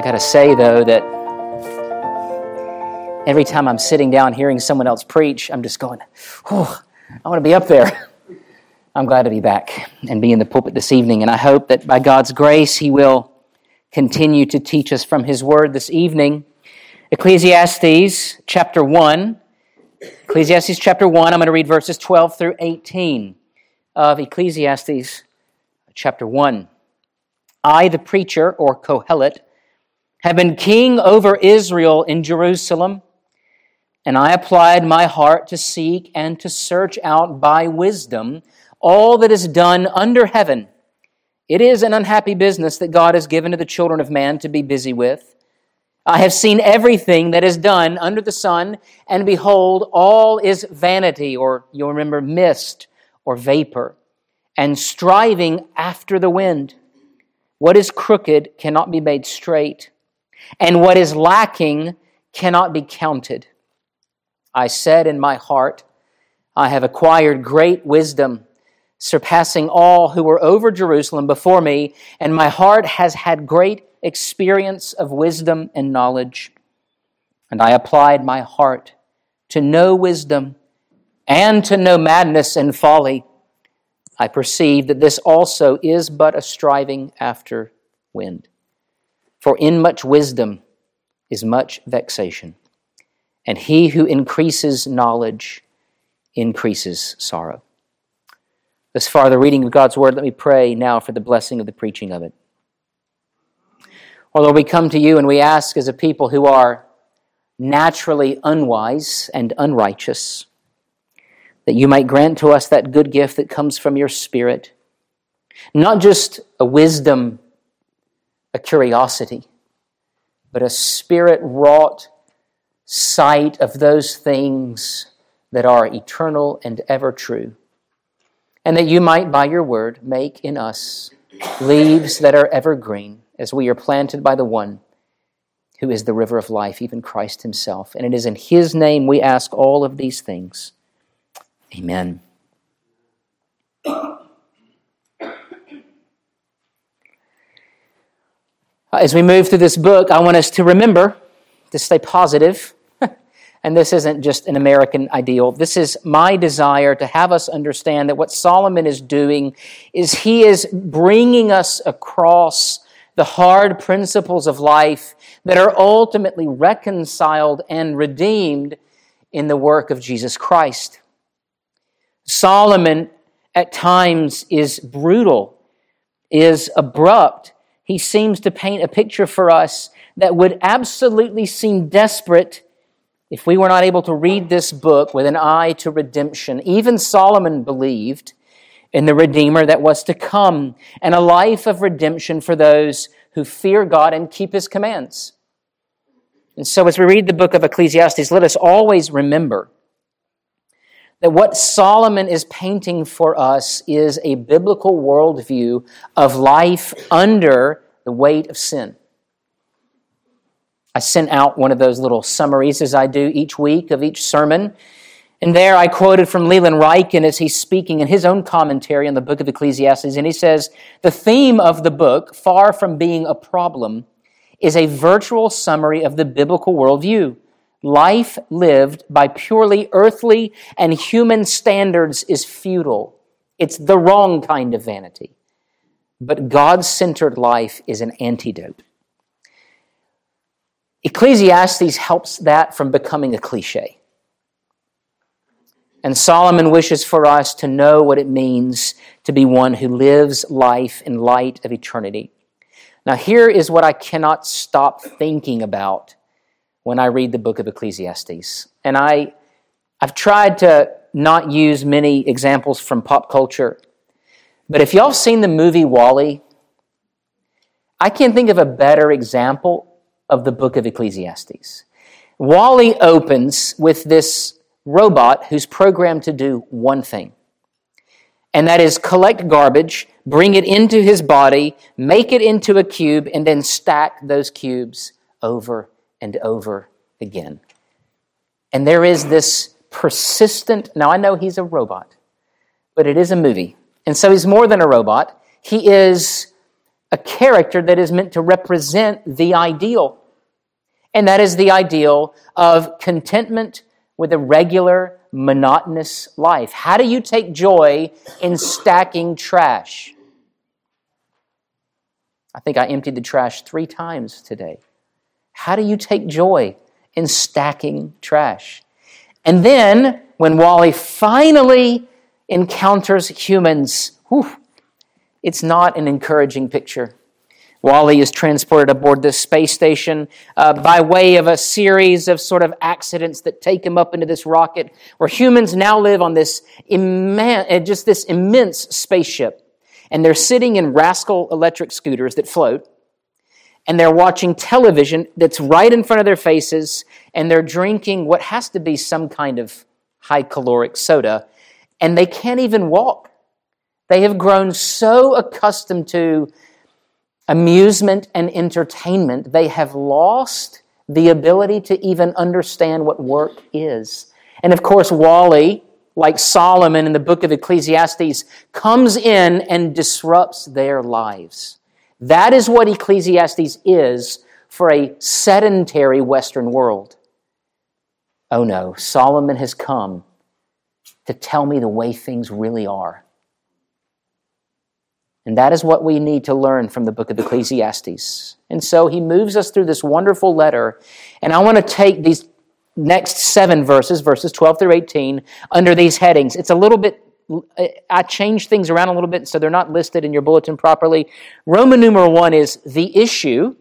I got to say, though, that every time I'm sitting down hearing someone else preach, I'm just going, oh, I want to be up there. I'm glad to be back and be in the pulpit this evening, and I hope that by God's grace, He will continue to teach us from His Word this evening. Ecclesiastes chapter 1. Ecclesiastes chapter 1, I'm going to read verses 12 through 18 of Ecclesiastes chapter 1. I, the preacher, or Kohelet, have been king over Israel in Jerusalem, and I applied my heart to seek and to search out by wisdom all that is done under heaven. It is an unhappy business that God has given to the children of man to be busy with. I have seen everything that is done under the sun, and behold, all is vanity, or you'll remember mist or vapor, and striving after the wind. What is crooked cannot be made straight, and what is lacking cannot be counted. I said in my heart, I have acquired great wisdom, surpassing all who were over Jerusalem before me, and my heart has had great experience of wisdom and knowledge. And I applied my heart to know wisdom and to know madness and folly. I perceive that this also is but a striving after wind. For in much wisdom is much vexation, and he who increases knowledge increases sorrow. Thus far, the reading of God's word, let me pray now for the blessing of the preaching of it. Or Lord, we come to you and we ask as a people who are naturally unwise and unrighteous that you might grant to us that good gift that comes from your Spirit. Not just a wisdom, a curiosity, but a spirit wrought sight of those things that are eternal and ever true. And that you might, by your word, make in us leaves that are evergreen as we are planted by the one who is the river of life, even Christ Himself. And it is in His name we ask all of these things. Amen. Uh, as we move through this book, I want us to remember to stay positive. and this isn't just an American ideal. This is my desire to have us understand that what Solomon is doing is he is bringing us across the hard principles of life that are ultimately reconciled and redeemed in the work of Jesus Christ. Solomon at times is brutal, is abrupt. He seems to paint a picture for us that would absolutely seem desperate if we were not able to read this book with an eye to redemption. Even Solomon believed in the Redeemer that was to come and a life of redemption for those who fear God and keep His commands. And so, as we read the book of Ecclesiastes, let us always remember that what Solomon is painting for us is a biblical worldview of life under the weight of sin. I sent out one of those little summaries as I do each week of each sermon. And there I quoted from Leland Ryken as he's speaking in his own commentary on the book of Ecclesiastes. And he says, The theme of the book, far from being a problem, is a virtual summary of the biblical worldview. Life lived by purely earthly and human standards is futile. It's the wrong kind of vanity. But God centered life is an antidote. Ecclesiastes helps that from becoming a cliche. And Solomon wishes for us to know what it means to be one who lives life in light of eternity. Now, here is what I cannot stop thinking about when I read the book of Ecclesiastes. And I, I've tried to not use many examples from pop culture. But if y'all seen the movie WALL-E, I can't think of a better example of the book of Ecclesiastes. WALL-E opens with this robot who's programmed to do one thing, and that is collect garbage, bring it into his body, make it into a cube, and then stack those cubes over and over again. And there is this persistent, now I know he's a robot, but it is a movie. And so he's more than a robot. He is a character that is meant to represent the ideal. And that is the ideal of contentment with a regular, monotonous life. How do you take joy in stacking trash? I think I emptied the trash three times today. How do you take joy in stacking trash? And then, when WALL-E finally encounters humans, whew, it's not an encouraging picture. WALL-E is transported aboard this space station uh, by way of a series of sort of accidents that take him up into this rocket, where humans now live on this uh, just this immense spaceship, and they're sitting in rascal electric scooters that float, and they're watching television that's right in front of their faces, and they're drinking what has to be some kind of high caloric soda, and they can't even walk. They have grown so accustomed to amusement and entertainment, they have lost the ability to even understand what work is. And of course, WALL-E, like Solomon in the book of Ecclesiastes, comes in and disrupts their lives. That is what Ecclesiastes is for a sedentary Western world. Oh no, Solomon has come to tell me the way things really are. And that is what we need to learn from the book of Ecclesiastes. And so he moves us through this wonderful letter. And I want to take these next seven verses, verses 12 through 18, under these headings. It's a little bit, I changed things around a little bit, so they're not listed in your bulletin properly. Roman numeral one is the issue.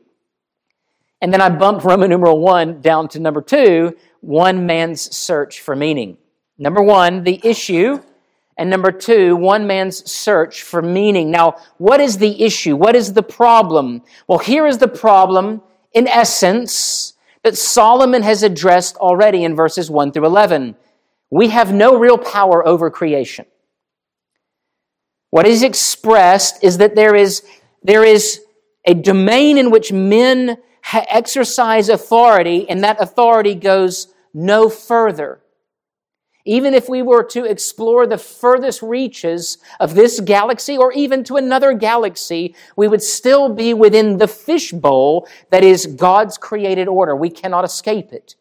And then I bumped Roman numeral one down to number two, one man's search for meaning. Number one, the issue. And number two, one man's search for meaning. Now, what is the issue? What is the problem? Well, here is the problem, in essence, that Solomon has addressed already in verses 1 through 11. We have no real power over creation. What is expressed is that there is, there is a domain in which men exercise authority, and that authority goes no further. Even if we were to explore the furthest reaches of this galaxy or even to another galaxy, we would still be within the fishbowl that is God's created order. We cannot escape it.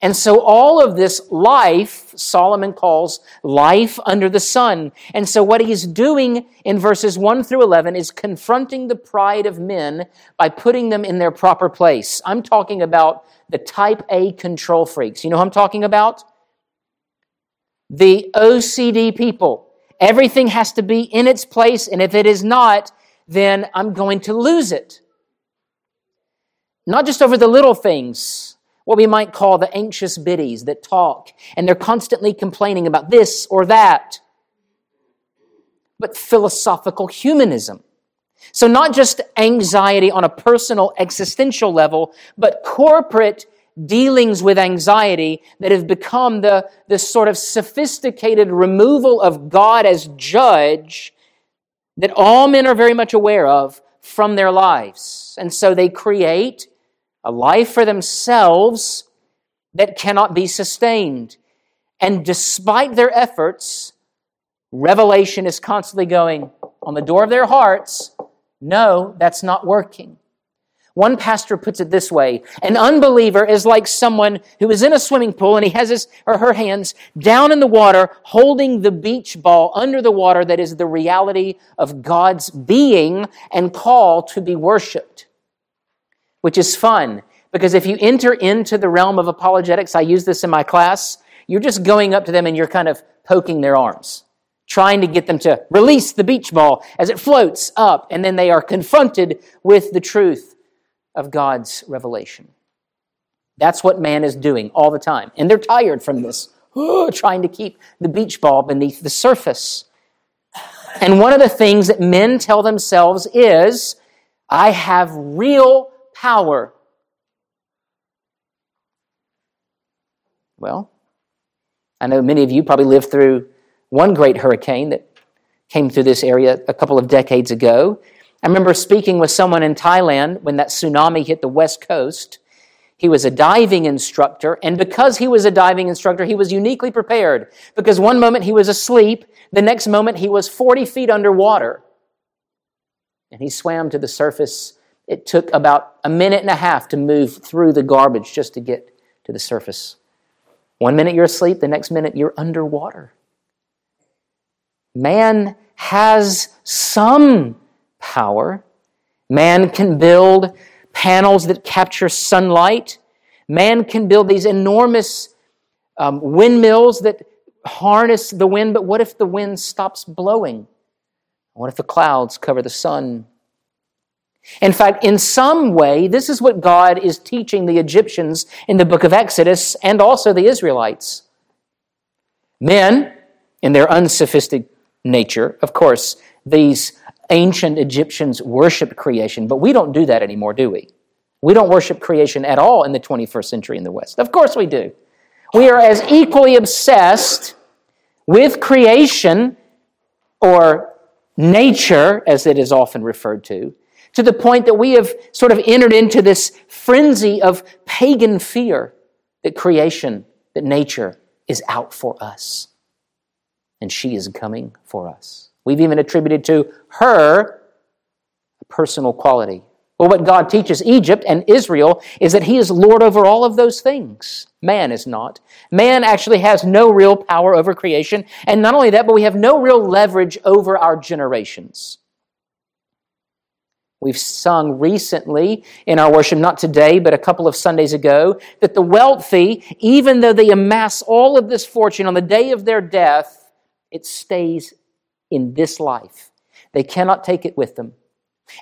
And so all of this life, Solomon calls life under the sun. And so what he's doing in verses 1 through 11 is confronting the pride of men by putting them in their proper place. I'm talking about the type A control freaks. You know who I'm talking about? the OCD people. Everything has to be in its place, and if it is not, then I'm going to lose it. Not just over the little things, what we might call the anxious biddies that talk, and they're constantly complaining about this or that, but philosophical humanism. So, not just anxiety on a personal existential level, but corporate dealings with anxiety that have become the, the sort of sophisticated removal of God as judge that all men are very much aware of from their lives. And so they create a life for themselves that cannot be sustained. And despite their efforts, revelation is constantly going on the door of their hearts no, that's not working. One pastor puts it this way An unbeliever is like someone who is in a swimming pool and he has his or her hands down in the water holding the beach ball under the water that is the reality of God's being and call to be worshiped, which is fun. Because if you enter into the realm of apologetics, I use this in my class, you're just going up to them and you're kind of poking their arms trying to get them to release the beach ball as it floats up, and then they are confronted with the truth of God's revelation. That's what man is doing all the time. And they're tired from this, trying to keep the beach ball beneath the surface. And one of the things that men tell themselves is, I have real power. Well, I know many of you probably lived through one great hurricane that came through this area a couple of decades ago. I remember speaking with someone in Thailand when that tsunami hit the west coast. He was a diving instructor, and because he was a diving instructor, he was uniquely prepared. Because one moment he was asleep, the next moment he was 40 feet underwater. and he swam to the surface. It took about a minute and a half to move through the garbage just to get to the surface. One minute you're asleep, the next minute you're underwater. Man has some power. Man can build panels that capture sunlight. Man can build these enormous um, windmills that harness the wind, but what if the wind stops blowing? What if the clouds cover the sun? In fact, in some way, this is what God is teaching the Egyptians in the book of Exodus and also the Israelites. Men, in their unsophisticated nature, of course, these ancient Egyptians worshiped creation, but we don't do that anymore, do we? We don't worship creation at all in the 21st century in the West. Of course we do. We are as equally obsessed with creation or nature, as it is often referred to, to the point that we have sort of entered into this frenzy of pagan fear that creation, that nature is out for us. And she is coming for us. We've even attributed to her a personal quality well, what God teaches Egypt and Israel is that He is Lord over all of those things. Man is not. Man actually has no real power over creation. And not only that, but we have no real leverage over our generations. We've sung recently in our worship, not today, but a couple of Sundays ago, that the wealthy, even though they amass all of this fortune on the day of their death, it stays in this life. They cannot take it with them.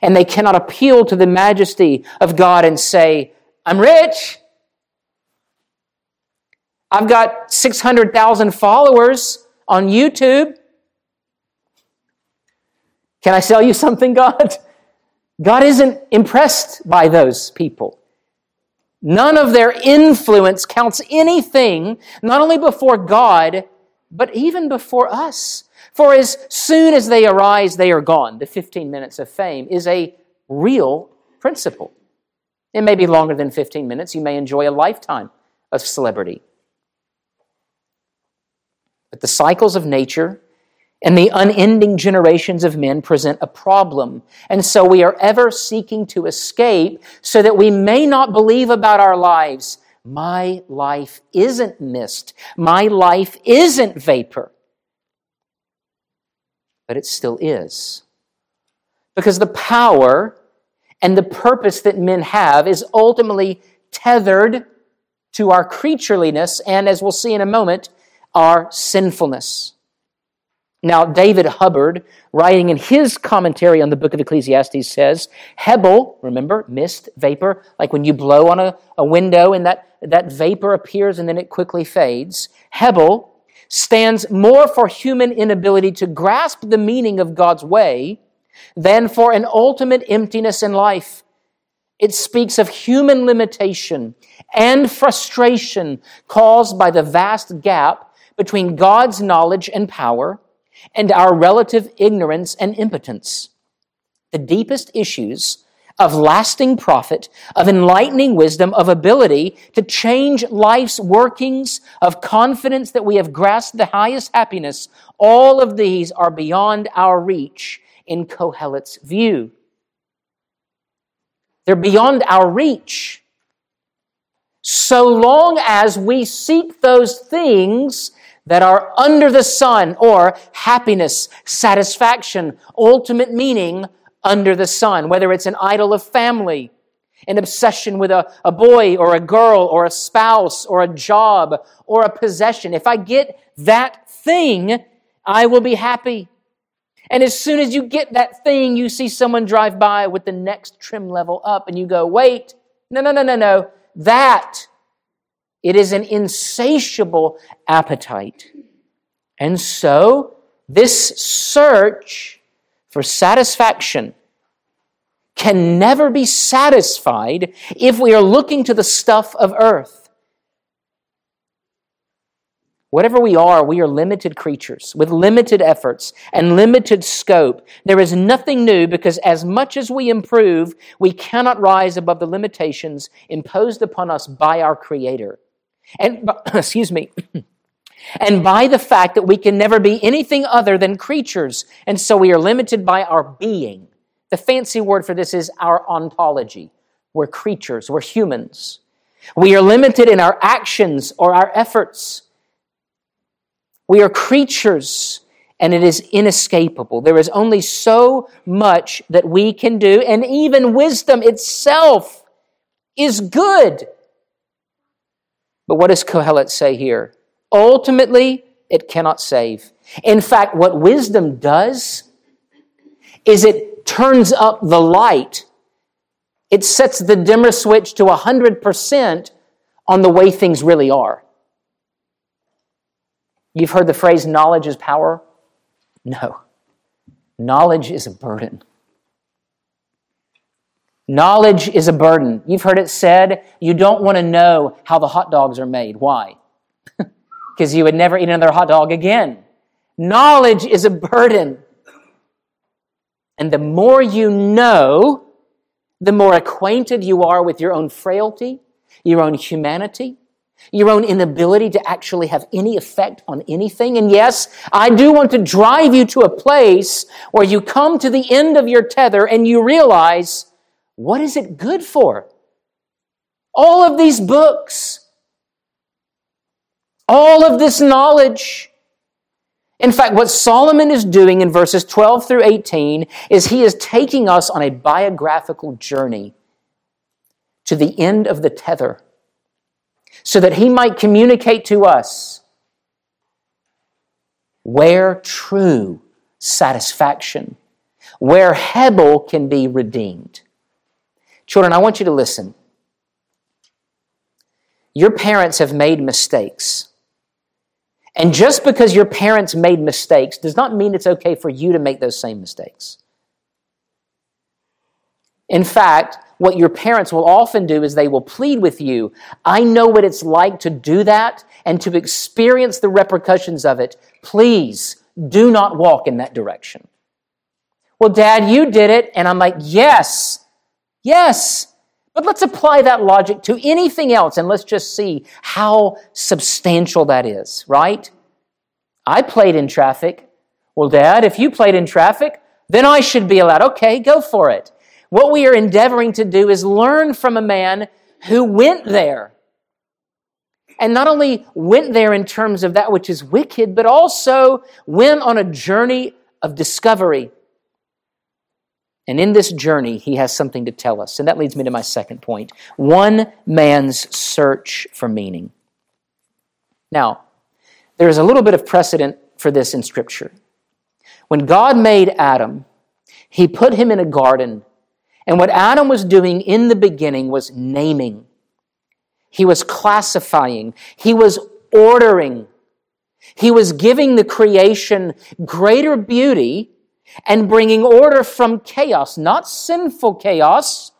And they cannot appeal to the majesty of God and say, I'm rich. I've got 600,000 followers on YouTube. Can I sell you something, God? God isn't impressed by those people. None of their influence counts anything, not only before God, but even before us. For as soon as they arise, they are gone. The 15 minutes of fame is a real principle. It may be longer than 15 minutes. You may enjoy a lifetime of celebrity. But the cycles of nature and the unending generations of men present a problem. And so we are ever seeking to escape so that we may not believe about our lives. My life isn't mist. My life isn't vapor but it still is. Because the power and the purpose that men have is ultimately tethered to our creatureliness and, as we'll see in a moment, our sinfulness. Now, David Hubbard, writing in his commentary on the book of Ecclesiastes, says, Hebel, remember, mist, vapor, like when you blow on a, a window and that, that vapor appears and then it quickly fades. Hebel stands more for human inability to grasp the meaning of God's way than for an ultimate emptiness in life. It speaks of human limitation and frustration caused by the vast gap between God's knowledge and power and our relative ignorance and impotence. The deepest issues of lasting profit, of enlightening wisdom, of ability to change life's workings, of confidence that we have grasped the highest happiness, all of these are beyond our reach in Kohelet's view. They're beyond our reach. So long as we seek those things that are under the sun, or happiness, satisfaction, ultimate meaning, under the sun, whether it's an idol of family, an obsession with a, a boy or a girl or a spouse or a job or a possession. If I get that thing, I will be happy. And as soon as you get that thing, you see someone drive by with the next trim level up and you go, wait, no, no, no, no, no. That, it is an insatiable appetite. And so, this search for satisfaction can never be satisfied if we are looking to the stuff of earth. Whatever we are, we are limited creatures with limited efforts and limited scope. There is nothing new because as much as we improve, we cannot rise above the limitations imposed upon us by our Creator. And, excuse me, and by the fact that we can never be anything other than creatures. And so we are limited by our being, The fancy word for this is our ontology. We're creatures, we're humans. We are limited in our actions or our efforts. We are creatures and it is inescapable. There is only so much that we can do, and even wisdom itself is good. But what does Kohelet say here? Ultimately, it cannot save. In fact, what wisdom does is it turns up the light. It sets the dimmer switch to 100% on the way things really are. You've heard the phrase knowledge is power? No. Knowledge is a burden. Knowledge is a burden. You've heard it said, you don't want to know how the hot dogs are made. Why? Because you would never eat another hot dog again. Knowledge is a burden. And the more you know, the more acquainted you are with your own frailty, your own humanity, your own inability to actually have any effect on anything. And yes, I do want to drive you to a place where you come to the end of your tether and you realize, what is it good for? All of these books, all of this knowledge. In fact, what Solomon is doing in verses 12 through 18 is he is taking us on a biographical journey to the end of the tether so that he might communicate to us where true satisfaction, where Hebel can be redeemed. Children, I want you to listen. Your parents have made mistakes. And just because your parents made mistakes does not mean it's okay for you to make those same mistakes. In fact, what your parents will often do is they will plead with you, I know what it's like to do that and to experience the repercussions of it. Please do not walk in that direction. Well, Dad, you did it. And I'm like, yes, yes. But let's apply that logic to anything else and let's just see how substantial that is, right? I played in traffic. Well, Dad, if you played in traffic, then I should be allowed. Okay, go for it. What we are endeavoring to do is learn from a man who went there. And not only went there in terms of that which is wicked, but also went on a journey of discovery. And in this journey, he has something to tell us. And that leads me to my second point one man's search for meaning. Now, there is a little bit of precedent for this in Scripture. When God made Adam, he put him in a garden and what Adam was doing in the beginning was naming. He was classifying. He was ordering. He was giving the creation greater beauty and bringing order from chaos, not sinful chaos,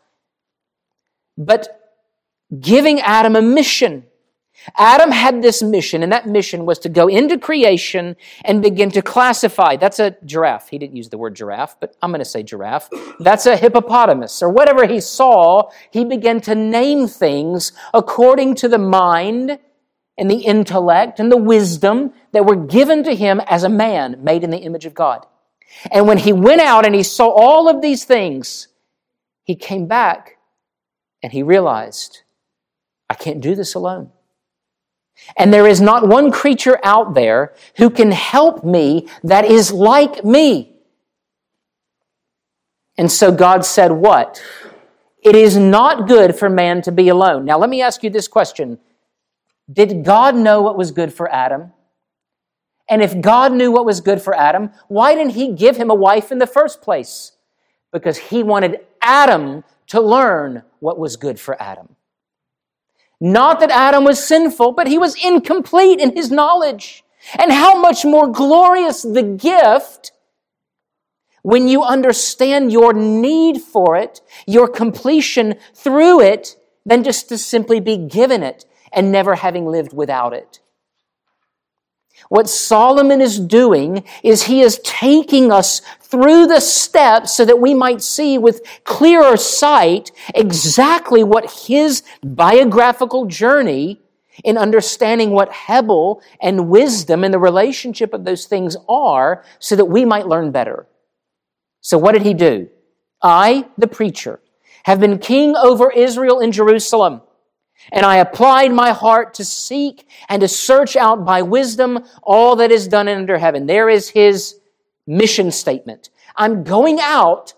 but giving Adam a mission. Adam had this mission, and that mission was to go into creation and begin to classify. That's a giraffe. He didn't use the word giraffe, but I'm going to say giraffe. That's a hippopotamus, or whatever he saw. He began to name things according to the mind and the intellect and the wisdom that were given to him as a man made in the image of God. And when he went out and he saw all of these things, he came back and he realized, I can't do this alone. And there is not one creature out there who can help me that is like me. And so God said, What? It is not good for man to be alone. Now, let me ask you this question Did God know what was good for Adam? And if God knew what was good for Adam, why didn't he give him a wife in the first place? Because he wanted Adam to learn what was good for Adam. Not that Adam was sinful, but he was incomplete in his knowledge. And how much more glorious the gift when you understand your need for it, your completion through it, than just to simply be given it and never having lived without it. What Solomon is doing is he is taking us through the steps so that we might see with clearer sight exactly what his biographical journey in understanding what Hebel and wisdom and the relationship of those things are so that we might learn better. So what did he do? I, the preacher, have been king over Israel in Jerusalem. And I applied my heart to seek and to search out by wisdom all that is done under heaven. There is his mission statement. I'm going out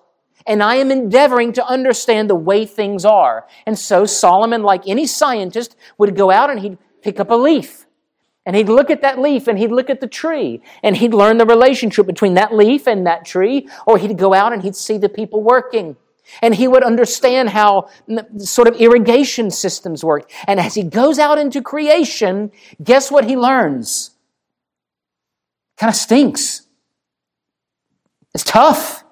and I am endeavoring to understand the way things are. And so Solomon, like any scientist, would go out and he'd pick up a leaf. And he'd look at that leaf and he'd look at the tree and he'd learn the relationship between that leaf and that tree, or he'd go out and he'd see the people working. And he would understand how sort of irrigation systems work. And as he goes out into creation, guess what he learns? Kind of stinks. It's tough.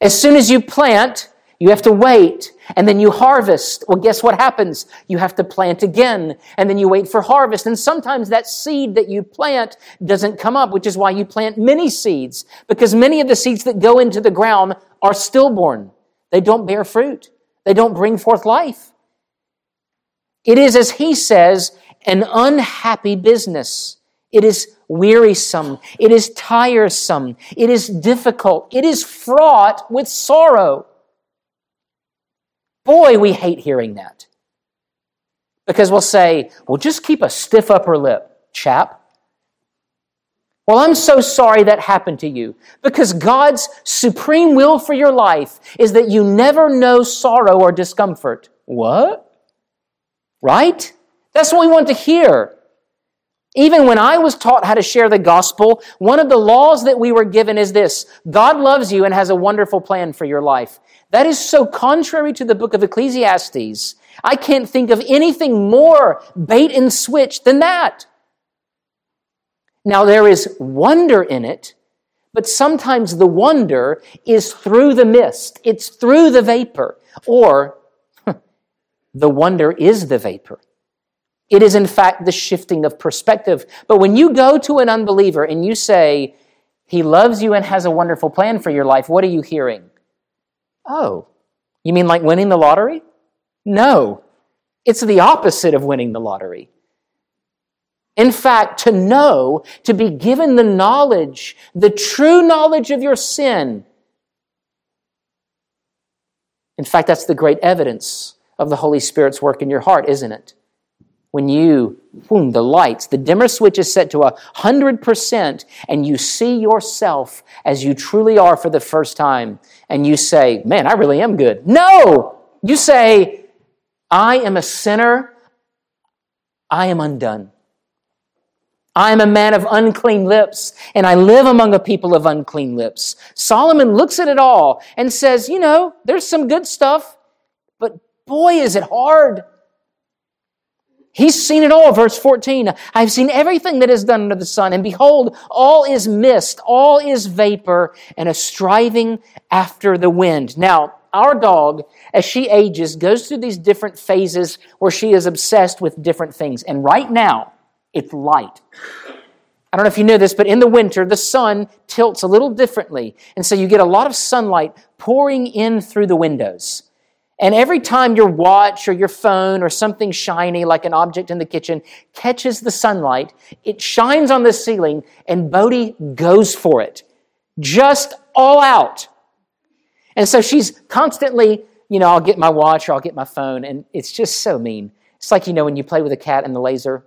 As soon as you plant, you have to wait and then you harvest. Well, guess what happens? You have to plant again and then you wait for harvest. And sometimes that seed that you plant doesn't come up, which is why you plant many seeds because many of the seeds that go into the ground are stillborn. They don't bear fruit. They don't bring forth life. It is, as he says, an unhappy business. It is wearisome. It is tiresome. It is difficult. It is fraught with sorrow. Boy, we hate hearing that. Because we'll say, well, just keep a stiff upper lip, chap. Well, I'm so sorry that happened to you because God's supreme will for your life is that you never know sorrow or discomfort. What? Right? That's what we want to hear. Even when I was taught how to share the gospel, one of the laws that we were given is this God loves you and has a wonderful plan for your life. That is so contrary to the book of Ecclesiastes. I can't think of anything more bait and switch than that. Now, there is wonder in it, but sometimes the wonder is through the mist, it's through the vapor, or the wonder is the vapor. It is, in fact, the shifting of perspective. But when you go to an unbeliever and you say, He loves you and has a wonderful plan for your life, what are you hearing? Oh, you mean like winning the lottery? No, it's the opposite of winning the lottery. In fact, to know, to be given the knowledge, the true knowledge of your sin. In fact, that's the great evidence of the Holy Spirit's work in your heart, isn't it? When you, boom, the lights, the dimmer switch is set to a 100% and you see yourself as you truly are for the first time and you say, man, I really am good. No! You say, I am a sinner. I am undone. I am a man of unclean lips, and I live among a people of unclean lips. Solomon looks at it all and says, You know, there's some good stuff, but boy, is it hard. He's seen it all, verse 14. I've seen everything that is done under the sun, and behold, all is mist, all is vapor, and a striving after the wind. Now, our dog, as she ages, goes through these different phases where she is obsessed with different things. And right now, it's light. I don't know if you know this, but in the winter, the sun tilts a little differently. And so you get a lot of sunlight pouring in through the windows. And every time your watch or your phone or something shiny, like an object in the kitchen, catches the sunlight, it shines on the ceiling and Bodhi goes for it. Just all out. And so she's constantly, you know, I'll get my watch or I'll get my phone, and it's just so mean. It's like, you know, when you play with a cat and the laser.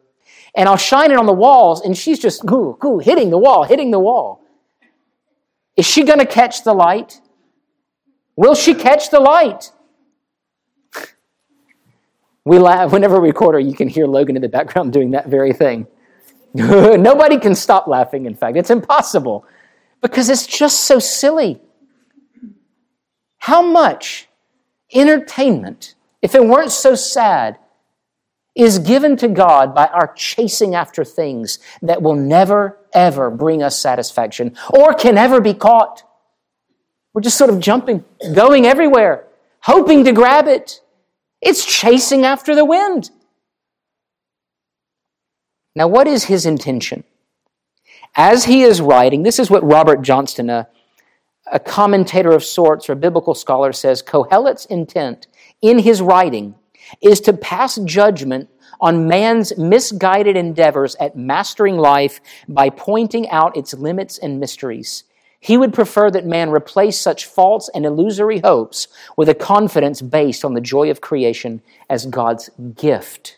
And I'll shine it on the walls, and she's just, ooh, ooh, hitting the wall, hitting the wall. Is she going to catch the light? Will she catch the light? We laugh, whenever we record her, you can hear Logan in the background doing that very thing. Nobody can stop laughing, in fact. It's impossible because it's just so silly. How much entertainment, if it weren't so sad, is given to God by our chasing after things that will never, ever bring us satisfaction or can ever be caught? We're just sort of jumping, going everywhere, hoping to grab it. It's chasing after the wind. Now, what is his intention? As he is writing, this is what Robert Johnston, a, a commentator of sorts or a biblical scholar, says Kohelet's intent in his writing is to pass judgment on man's misguided endeavors at mastering life by pointing out its limits and mysteries. He would prefer that man replace such false and illusory hopes with a confidence based on the joy of creation as God's gift.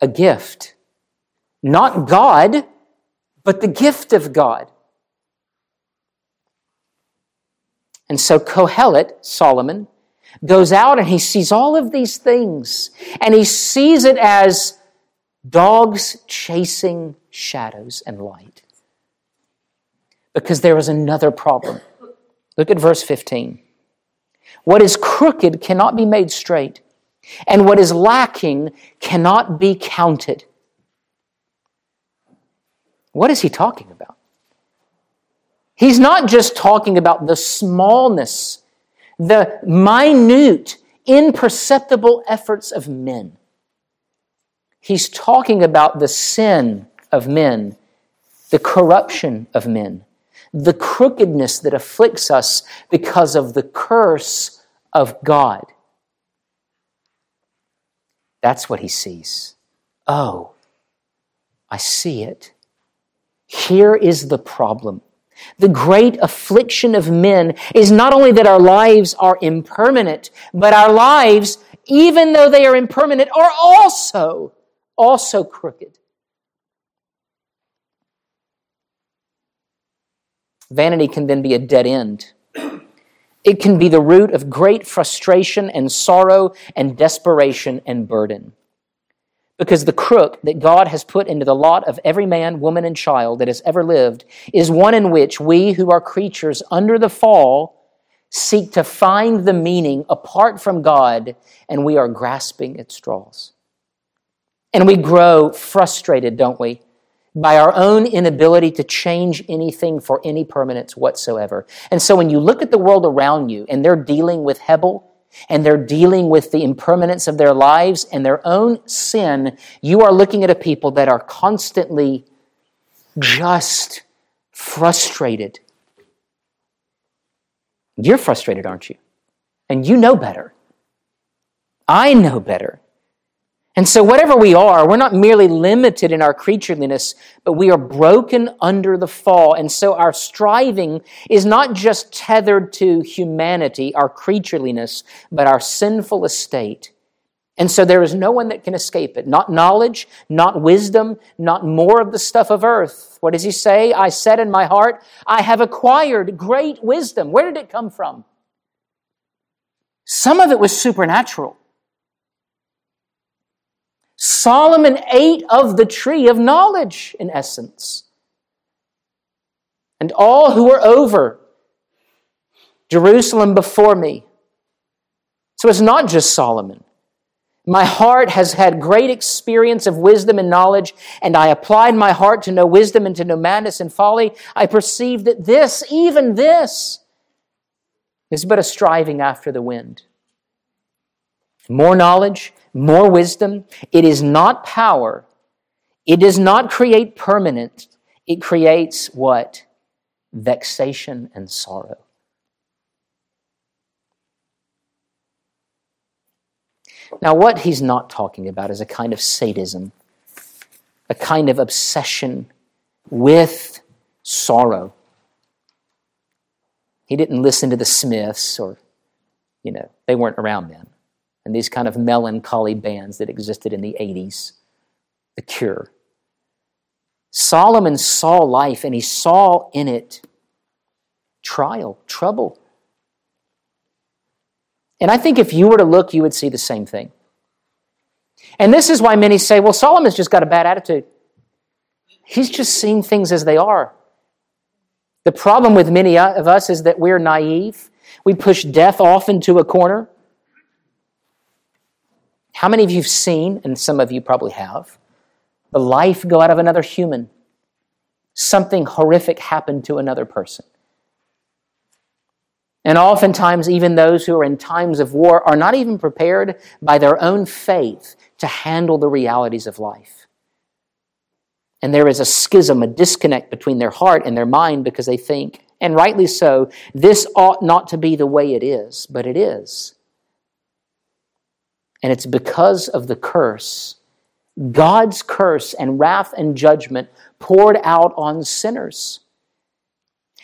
A gift. Not God, but the gift of God. And so Kohelet, Solomon, goes out and he sees all of these things, and he sees it as dogs chasing shadows and light. Because there is another problem. Look at verse 15. What is crooked cannot be made straight, and what is lacking cannot be counted. What is he talking about? He's not just talking about the smallness, the minute, imperceptible efforts of men. He's talking about the sin of men, the corruption of men, the crookedness that afflicts us because of the curse of God. That's what he sees. Oh, I see it. Here is the problem. The great affliction of men is not only that our lives are impermanent, but our lives, even though they are impermanent, are also, also crooked. Vanity can then be a dead end. It can be the root of great frustration and sorrow and desperation and burden. Because the crook that God has put into the lot of every man, woman, and child that has ever lived is one in which we, who are creatures under the fall, seek to find the meaning apart from God, and we are grasping at straws. And we grow frustrated, don't we? By our own inability to change anything for any permanence whatsoever. And so when you look at the world around you and they're dealing with Hebel and they're dealing with the impermanence of their lives and their own sin, you are looking at a people that are constantly just frustrated. You're frustrated, aren't you? And you know better. I know better. And so, whatever we are, we're not merely limited in our creatureliness, but we are broken under the fall. And so, our striving is not just tethered to humanity, our creatureliness, but our sinful estate. And so, there is no one that can escape it. Not knowledge, not wisdom, not more of the stuff of earth. What does he say? I said in my heart, I have acquired great wisdom. Where did it come from? Some of it was supernatural. Solomon ate of the tree of knowledge, in essence. And all who were over Jerusalem before me. So it's not just Solomon. My heart has had great experience of wisdom and knowledge, and I applied my heart to know wisdom and to know madness and folly. I perceived that this, even this, is but a striving after the wind. More knowledge, more wisdom. It is not power. It does not create permanence. It creates what? Vexation and sorrow. Now, what he's not talking about is a kind of sadism, a kind of obsession with sorrow. He didn't listen to the Smiths, or, you know, they weren't around then and these kind of melancholy bands that existed in the 80s. The Cure. Solomon saw life and he saw in it trial, trouble. And I think if you were to look, you would see the same thing. And this is why many say, well, Solomon's just got a bad attitude. He's just seeing things as they are. The problem with many of us is that we're naive. We push death off into a corner. How many of you have seen, and some of you probably have, the life go out of another human? Something horrific happened to another person. And oftentimes, even those who are in times of war are not even prepared by their own faith to handle the realities of life. And there is a schism, a disconnect between their heart and their mind because they think, and rightly so, this ought not to be the way it is, but it is. And it's because of the curse, God's curse and wrath and judgment poured out on sinners.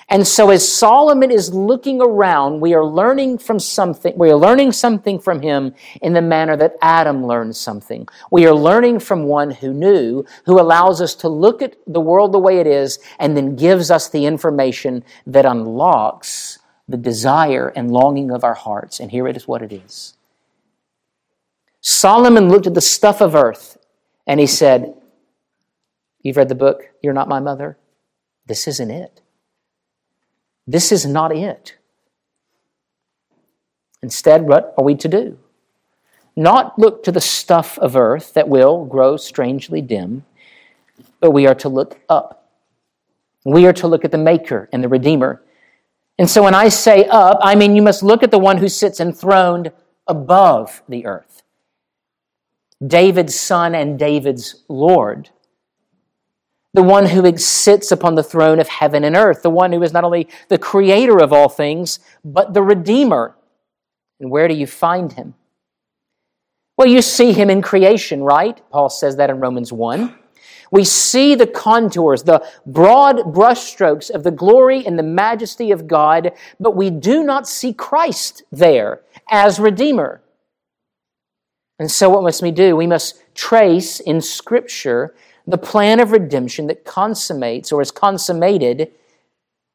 And so as Solomon is looking around, we are learning from something, we are learning something from him in the manner that Adam learned something. We are learning from one who knew, who allows us to look at the world the way it is and then gives us the information that unlocks the desire and longing of our hearts. And here it is what it is. Solomon looked at the stuff of earth and he said, You've read the book, You're Not My Mother? This isn't it. This is not it. Instead, what are we to do? Not look to the stuff of earth that will grow strangely dim, but we are to look up. We are to look at the Maker and the Redeemer. And so when I say up, I mean you must look at the one who sits enthroned above the earth. David's son and David's Lord the one who sits upon the throne of heaven and earth, the one who is not only the creator of all things, but the redeemer. And where do you find him? Well, you see him in creation, right? Paul says that in Romans 1. We see the contours, the broad brushstrokes of the glory and the majesty of God, but we do not see Christ there as Redeemer. And so, what must we do? We must trace in Scripture the plan of redemption that consummates or is consummated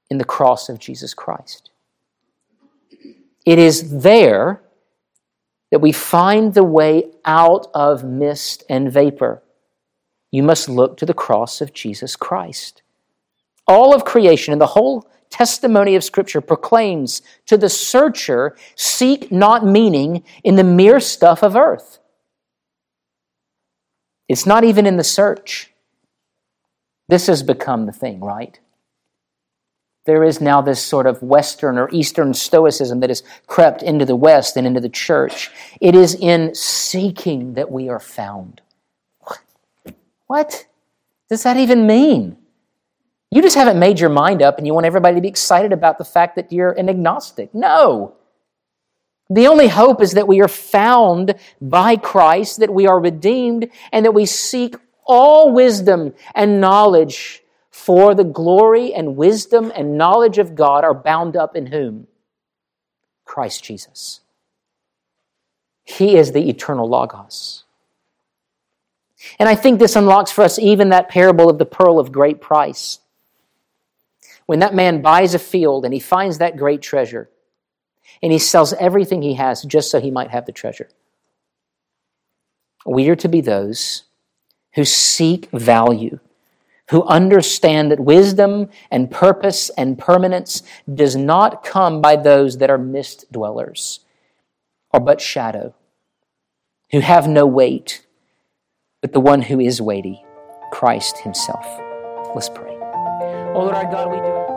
in the cross of Jesus Christ. It is there that we find the way out of mist and vapor. You must look to the cross of Jesus Christ. All of creation and the whole testimony of Scripture proclaims to the searcher seek not meaning in the mere stuff of earth. It's not even in the search. This has become the thing, right? There is now this sort of Western or Eastern Stoicism that has crept into the West and into the church. It is in seeking that we are found. What? does that even mean? You just haven't made your mind up and you want everybody to be excited about the fact that you're an agnostic. No. The only hope is that we are found by Christ, that we are redeemed, and that we seek all wisdom and knowledge for the glory and wisdom and knowledge of God are bound up in whom? Christ Jesus. He is the eternal Logos. And I think this unlocks for us even that parable of the pearl of great price. When that man buys a field and he finds that great treasure, and he sells everything he has just so he might have the treasure. We are to be those who seek value, who understand that wisdom and purpose and permanence does not come by those that are mist dwellers or but shadow, who have no weight, but the one who is weighty, Christ Himself. Let's pray. Oh Lord our God, we do.